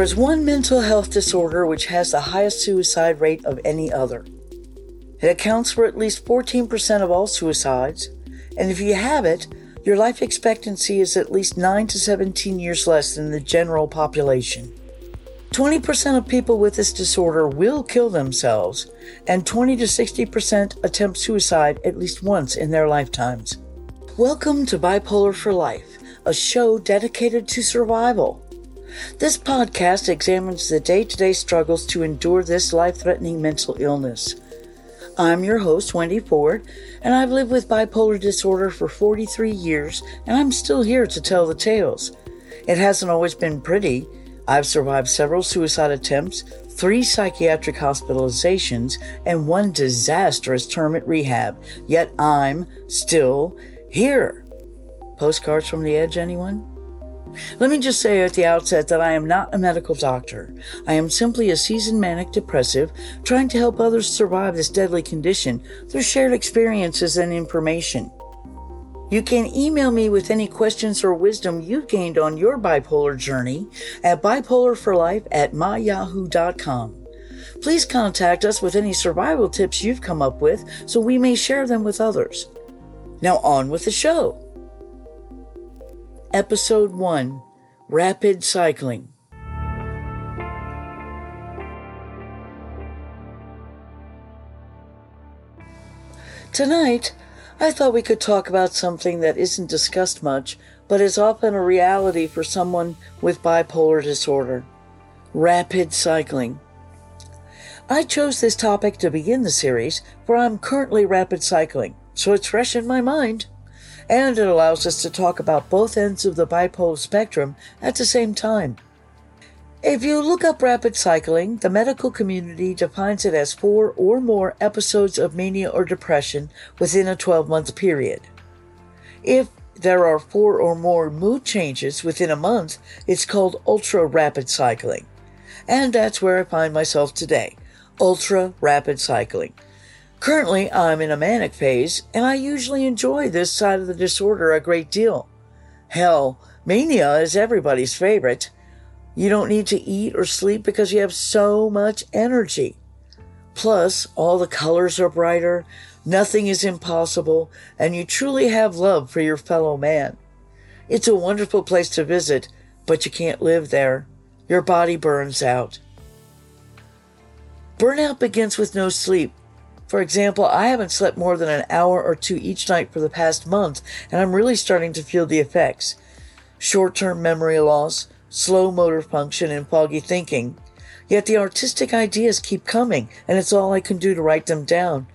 There is one mental health disorder which has the highest suicide rate of any other. It accounts for at least 14% of all suicides, and if you have it, your life expectancy is at least 9 to 17 years less than the general population. 20% of people with this disorder will kill themselves, and 20 to 60% attempt suicide at least once in their lifetimes. Welcome to Bipolar for Life, a show dedicated to survival. This podcast examines the day to day struggles to endure this life threatening mental illness. I'm your host, Wendy Ford, and I've lived with bipolar disorder for 43 years, and I'm still here to tell the tales. It hasn't always been pretty. I've survived several suicide attempts, three psychiatric hospitalizations, and one disastrous term at rehab, yet I'm still here. Postcards from the edge, anyone? Let me just say at the outset that I am not a medical doctor. I am simply a seasoned manic depressive trying to help others survive this deadly condition through shared experiences and information. You can email me with any questions or wisdom you've gained on your bipolar journey at bipolarforlife at myyahoo.com. Please contact us with any survival tips you've come up with so we may share them with others. Now on with the show. Episode 1 Rapid Cycling. Tonight, I thought we could talk about something that isn't discussed much, but is often a reality for someone with bipolar disorder rapid cycling. I chose this topic to begin the series, for I'm currently rapid cycling, so it's fresh in my mind. And it allows us to talk about both ends of the bipolar spectrum at the same time. If you look up rapid cycling, the medical community defines it as four or more episodes of mania or depression within a 12 month period. If there are four or more mood changes within a month, it's called ultra rapid cycling. And that's where I find myself today ultra rapid cycling. Currently, I'm in a manic phase, and I usually enjoy this side of the disorder a great deal. Hell, mania is everybody's favorite. You don't need to eat or sleep because you have so much energy. Plus, all the colors are brighter, nothing is impossible, and you truly have love for your fellow man. It's a wonderful place to visit, but you can't live there. Your body burns out. Burnout begins with no sleep. For example, I haven't slept more than an hour or two each night for the past month, and I'm really starting to feel the effects. Short term memory loss, slow motor function, and foggy thinking. Yet the artistic ideas keep coming, and it's all I can do to write them down.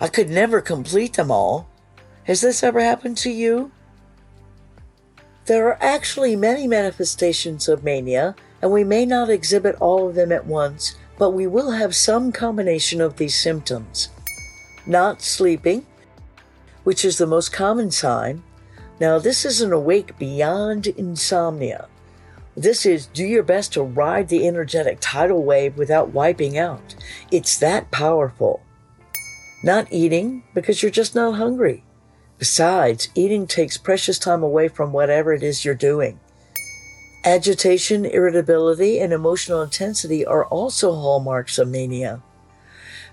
I could never complete them all. Has this ever happened to you? There are actually many manifestations of mania, and we may not exhibit all of them at once, but we will have some combination of these symptoms. Not sleeping, which is the most common sign. Now, this is an awake beyond insomnia. This is do your best to ride the energetic tidal wave without wiping out. It's that powerful. Not eating because you're just not hungry. Besides, eating takes precious time away from whatever it is you're doing. Agitation, irritability, and emotional intensity are also hallmarks of mania.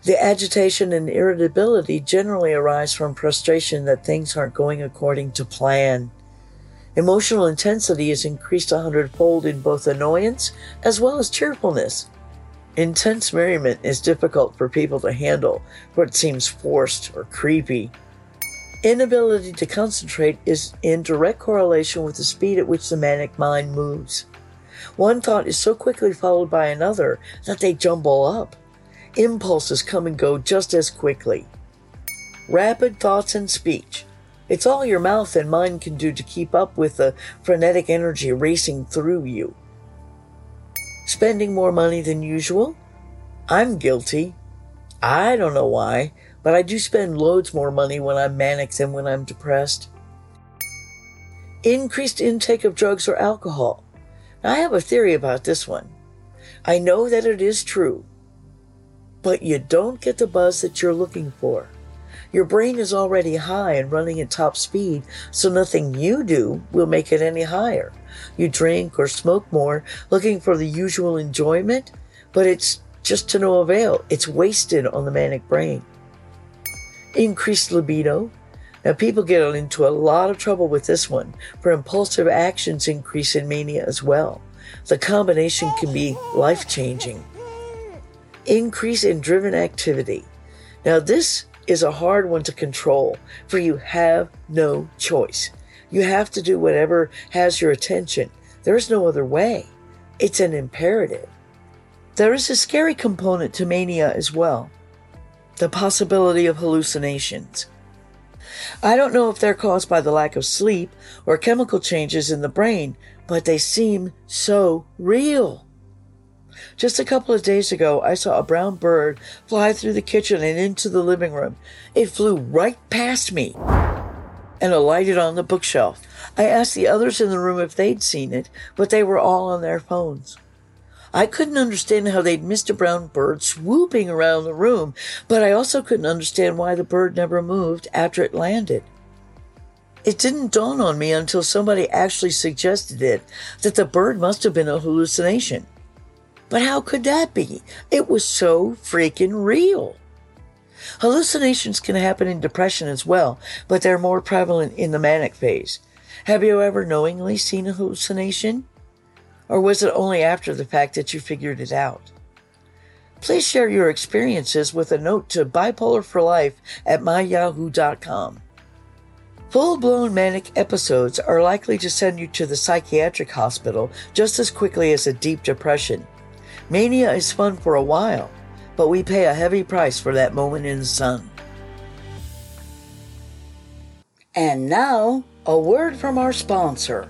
The agitation and irritability generally arise from frustration that things aren't going according to plan. Emotional intensity is increased a hundredfold in both annoyance as well as cheerfulness. Intense merriment is difficult for people to handle, for it seems forced or creepy. Inability to concentrate is in direct correlation with the speed at which the manic mind moves. One thought is so quickly followed by another that they jumble up. Impulses come and go just as quickly. Rapid thoughts and speech. It's all your mouth and mind can do to keep up with the frenetic energy racing through you. Spending more money than usual? I'm guilty. I don't know why, but I do spend loads more money when I'm manic than when I'm depressed. Increased intake of drugs or alcohol. Now, I have a theory about this one. I know that it is true, but you don't get the buzz that you're looking for. Your brain is already high and running at top speed, so nothing you do will make it any higher. You drink or smoke more, looking for the usual enjoyment, but it's just to no avail. It's wasted on the manic brain. Increased libido. Now, people get into a lot of trouble with this one, for impulsive actions increase in mania as well. The combination can be life changing. Increase in driven activity. Now, this is a hard one to control, for you have no choice. You have to do whatever has your attention. There is no other way. It's an imperative. There is a scary component to mania as well the possibility of hallucinations. I don't know if they're caused by the lack of sleep or chemical changes in the brain, but they seem so real. Just a couple of days ago, I saw a brown bird fly through the kitchen and into the living room. It flew right past me and alighted on the bookshelf. I asked the others in the room if they'd seen it, but they were all on their phones. I couldn't understand how they'd missed a brown bird swooping around the room, but I also couldn't understand why the bird never moved after it landed. It didn't dawn on me until somebody actually suggested it that the bird must have been a hallucination. But how could that be? It was so freaking real. Hallucinations can happen in depression as well, but they're more prevalent in the manic phase. Have you ever knowingly seen a hallucination? Or was it only after the fact that you figured it out? Please share your experiences with a note to bipolarforlife at myyahoo.com. Full blown manic episodes are likely to send you to the psychiatric hospital just as quickly as a deep depression. Mania is fun for a while, but we pay a heavy price for that moment in the sun. And now, a word from our sponsor.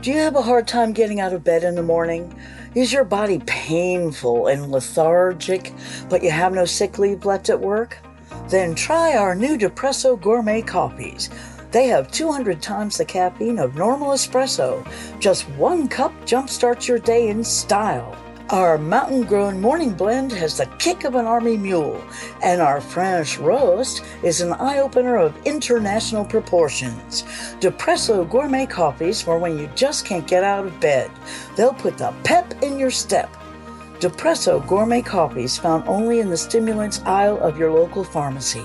Do you have a hard time getting out of bed in the morning? Is your body painful and lethargic, but you have no sick leave left at work? Then try our new Depresso Gourmet coffees. They have 200 times the caffeine of normal espresso. Just one cup jumpstarts your day in style. Our mountain grown morning blend has the kick of an army mule, and our French roast is an eye opener of international proportions. Depresso gourmet coffees for when you just can't get out of bed. They'll put the pep in your step. Depresso gourmet coffees found only in the stimulants aisle of your local pharmacy.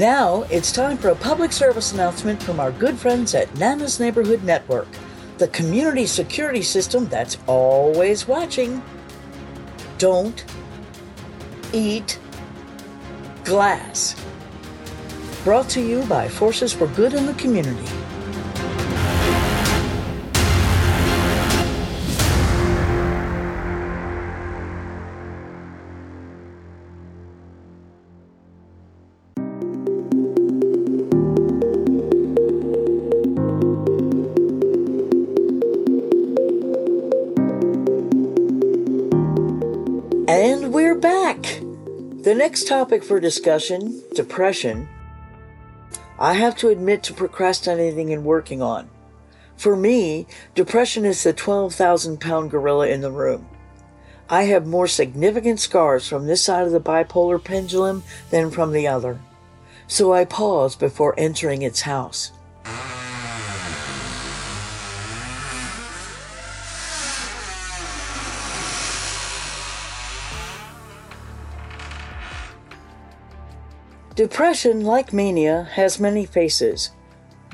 Now it's time for a public service announcement from our good friends at Nana's Neighborhood Network, the community security system that's always watching. Don't eat glass. Brought to you by Forces for Good in the Community. And we're back. The next topic for discussion depression. I have to admit to procrastinating and working on. For me, depression is the 12,000 pound gorilla in the room. I have more significant scars from this side of the bipolar pendulum than from the other. So I pause before entering its house. Depression, like mania, has many faces.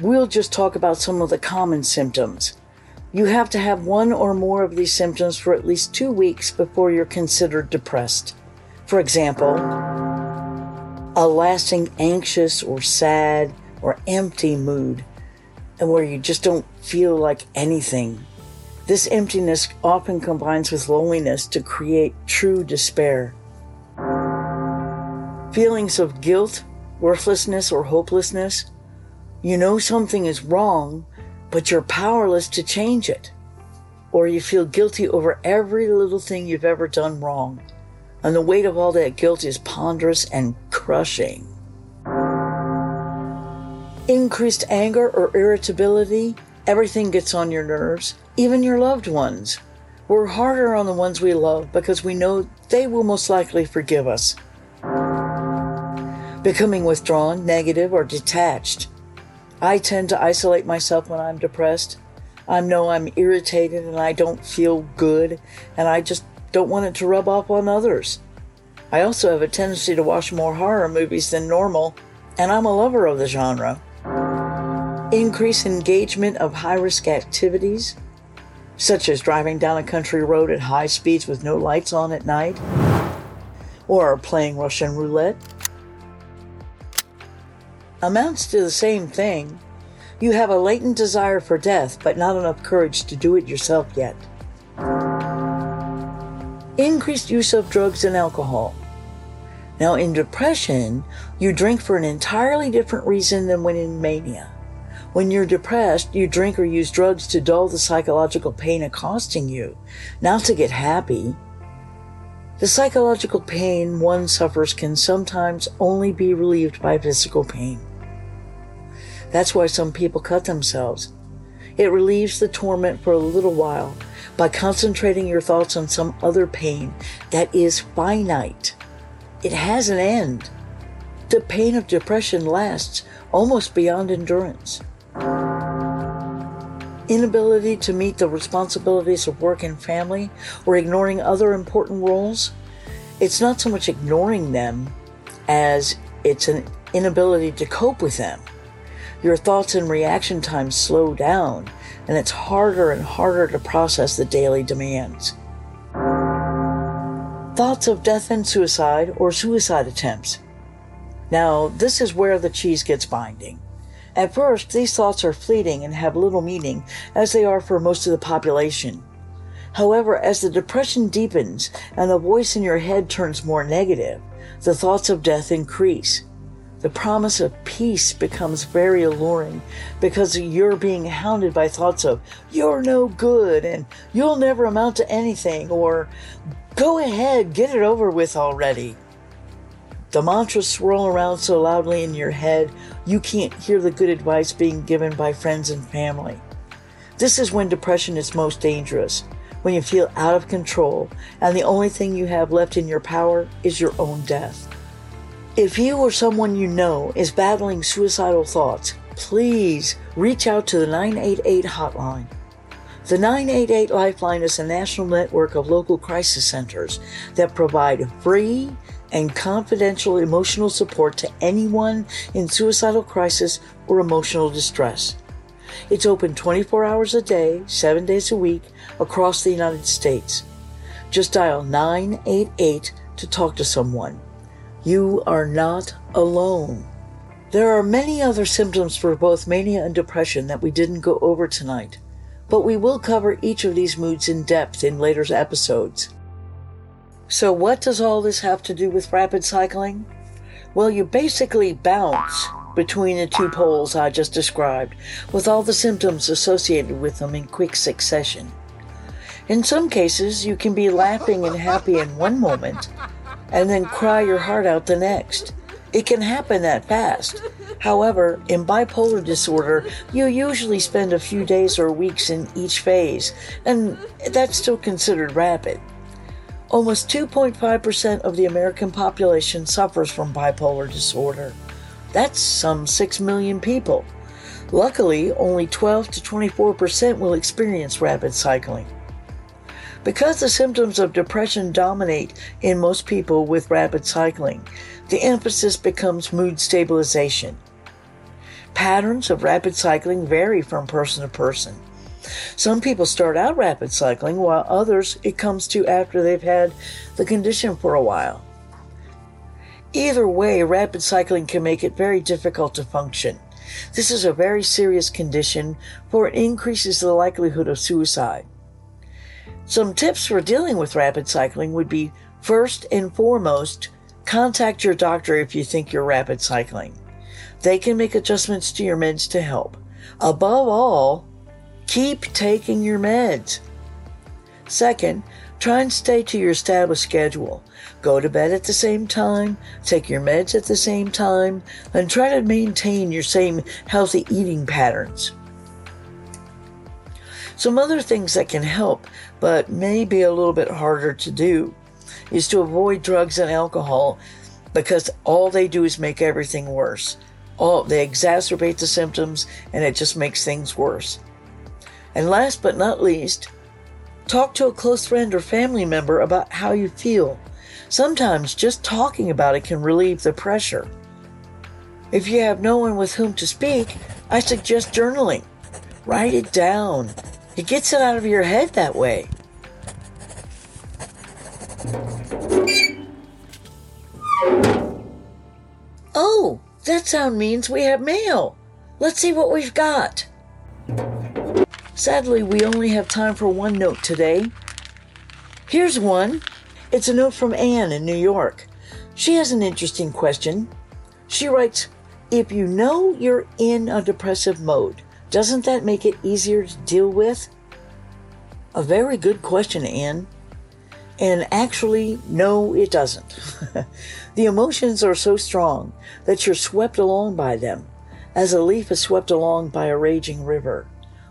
We'll just talk about some of the common symptoms. You have to have one or more of these symptoms for at least two weeks before you're considered depressed. For example, a lasting anxious or sad or empty mood, and where you just don't feel like anything. This emptiness often combines with loneliness to create true despair. Feelings of guilt, worthlessness, or hopelessness. You know something is wrong, but you're powerless to change it. Or you feel guilty over every little thing you've ever done wrong. And the weight of all that guilt is ponderous and crushing. Increased anger or irritability, everything gets on your nerves, even your loved ones. We're harder on the ones we love because we know they will most likely forgive us. Becoming withdrawn, negative, or detached. I tend to isolate myself when I'm depressed. I know I'm irritated and I don't feel good, and I just don't want it to rub off on others. I also have a tendency to watch more horror movies than normal, and I'm a lover of the genre. Increase engagement of high risk activities, such as driving down a country road at high speeds with no lights on at night, or playing Russian roulette. Amounts to the same thing. You have a latent desire for death, but not enough courage to do it yourself yet. Increased use of drugs and alcohol. Now, in depression, you drink for an entirely different reason than when in mania. When you're depressed, you drink or use drugs to dull the psychological pain accosting you, not to get happy. The psychological pain one suffers can sometimes only be relieved by physical pain. That's why some people cut themselves. It relieves the torment for a little while by concentrating your thoughts on some other pain that is finite. It has an end. The pain of depression lasts almost beyond endurance. Inability to meet the responsibilities of work and family or ignoring other important roles. It's not so much ignoring them as it's an inability to cope with them. Your thoughts and reaction times slow down, and it's harder and harder to process the daily demands. Thoughts of death and suicide or suicide attempts. Now, this is where the cheese gets binding. At first, these thoughts are fleeting and have little meaning, as they are for most of the population. However, as the depression deepens and the voice in your head turns more negative, the thoughts of death increase. The promise of peace becomes very alluring because you're being hounded by thoughts of, you're no good and you'll never amount to anything, or go ahead, get it over with already. The mantras swirl around so loudly in your head, you can't hear the good advice being given by friends and family. This is when depression is most dangerous, when you feel out of control, and the only thing you have left in your power is your own death. If you or someone you know is battling suicidal thoughts, please reach out to the 988 hotline. The 988 Lifeline is a national network of local crisis centers that provide free and confidential emotional support to anyone in suicidal crisis or emotional distress. It's open 24 hours a day, 7 days a week across the United States. Just dial 988 to talk to someone. You are not alone. There are many other symptoms for both mania and depression that we didn't go over tonight, but we will cover each of these moods in depth in later episodes. So, what does all this have to do with rapid cycling? Well, you basically bounce between the two poles I just described, with all the symptoms associated with them in quick succession. In some cases, you can be laughing and happy in one moment and then cry your heart out the next. It can happen that fast. However, in bipolar disorder, you usually spend a few days or weeks in each phase, and that's still considered rapid. Almost 2.5% of the American population suffers from bipolar disorder. That's some 6 million people. Luckily, only 12 to 24% will experience rapid cycling. Because the symptoms of depression dominate in most people with rapid cycling, the emphasis becomes mood stabilization. Patterns of rapid cycling vary from person to person. Some people start out rapid cycling, while others it comes to after they've had the condition for a while. Either way, rapid cycling can make it very difficult to function. This is a very serious condition, for it increases the likelihood of suicide. Some tips for dealing with rapid cycling would be first and foremost, contact your doctor if you think you're rapid cycling. They can make adjustments to your meds to help. Above all, keep taking your meds. Second, try and stay to your established schedule. Go to bed at the same time, take your meds at the same time, and try to maintain your same healthy eating patterns. Some other things that can help, but may be a little bit harder to do, is to avoid drugs and alcohol because all they do is make everything worse. All they exacerbate the symptoms and it just makes things worse. And last but not least, talk to a close friend or family member about how you feel. Sometimes just talking about it can relieve the pressure. If you have no one with whom to speak, I suggest journaling. Write it down. It gets it out of your head that way. Oh, that sound means we have mail. Let's see what we've got. Sadly, we only have time for one note today. Here's one. It's a note from Anne in New York. She has an interesting question. She writes If you know you're in a depressive mode, doesn't that make it easier to deal with? A very good question, Anne. And actually, no, it doesn't. the emotions are so strong that you're swept along by them, as a leaf is swept along by a raging river.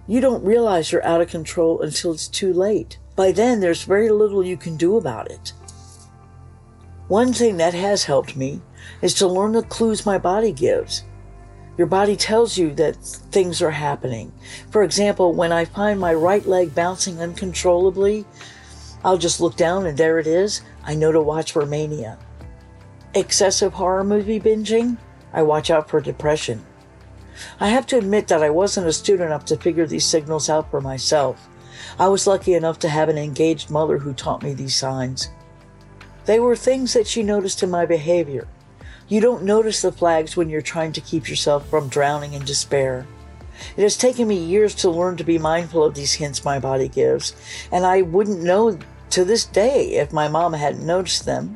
You don't realize you're out of control until it's too late. By then, there's very little you can do about it. One thing that has helped me is to learn the clues my body gives. Your body tells you that things are happening. For example, when I find my right leg bouncing uncontrollably, I'll just look down and there it is. I know to watch for mania. Excessive horror movie binging, I watch out for depression. I have to admit that I wasn't astute enough to figure these signals out for myself. I was lucky enough to have an engaged mother who taught me these signs. They were things that she noticed in my behavior. You don't notice the flags when you're trying to keep yourself from drowning in despair. It has taken me years to learn to be mindful of these hints my body gives, and I wouldn't know to this day if my mom hadn't noticed them.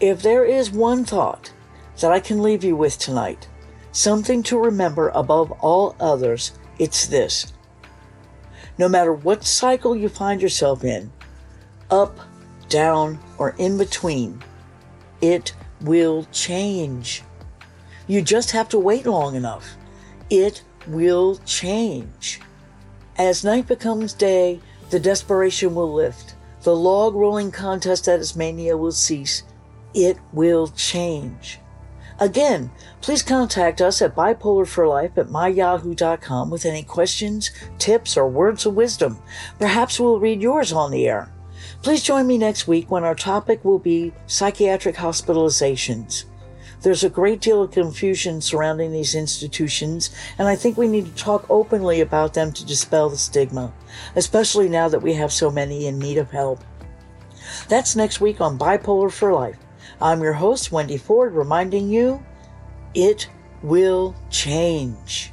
If there is one thought that I can leave you with tonight, something to remember above all others, it's this. No matter what cycle you find yourself in, up, down, or in between, it will change. You just have to wait long enough. It will change. As night becomes day, the desperation will lift. The log rolling contest at its mania will cease. It will change. Again, please contact us at bipolarforlife at myyahoo.com with any questions, tips, or words of wisdom. Perhaps we'll read yours on the air. Please join me next week when our topic will be psychiatric hospitalizations. There's a great deal of confusion surrounding these institutions, and I think we need to talk openly about them to dispel the stigma, especially now that we have so many in need of help. That's next week on Bipolar for Life. I'm your host, Wendy Ford, reminding you it will change.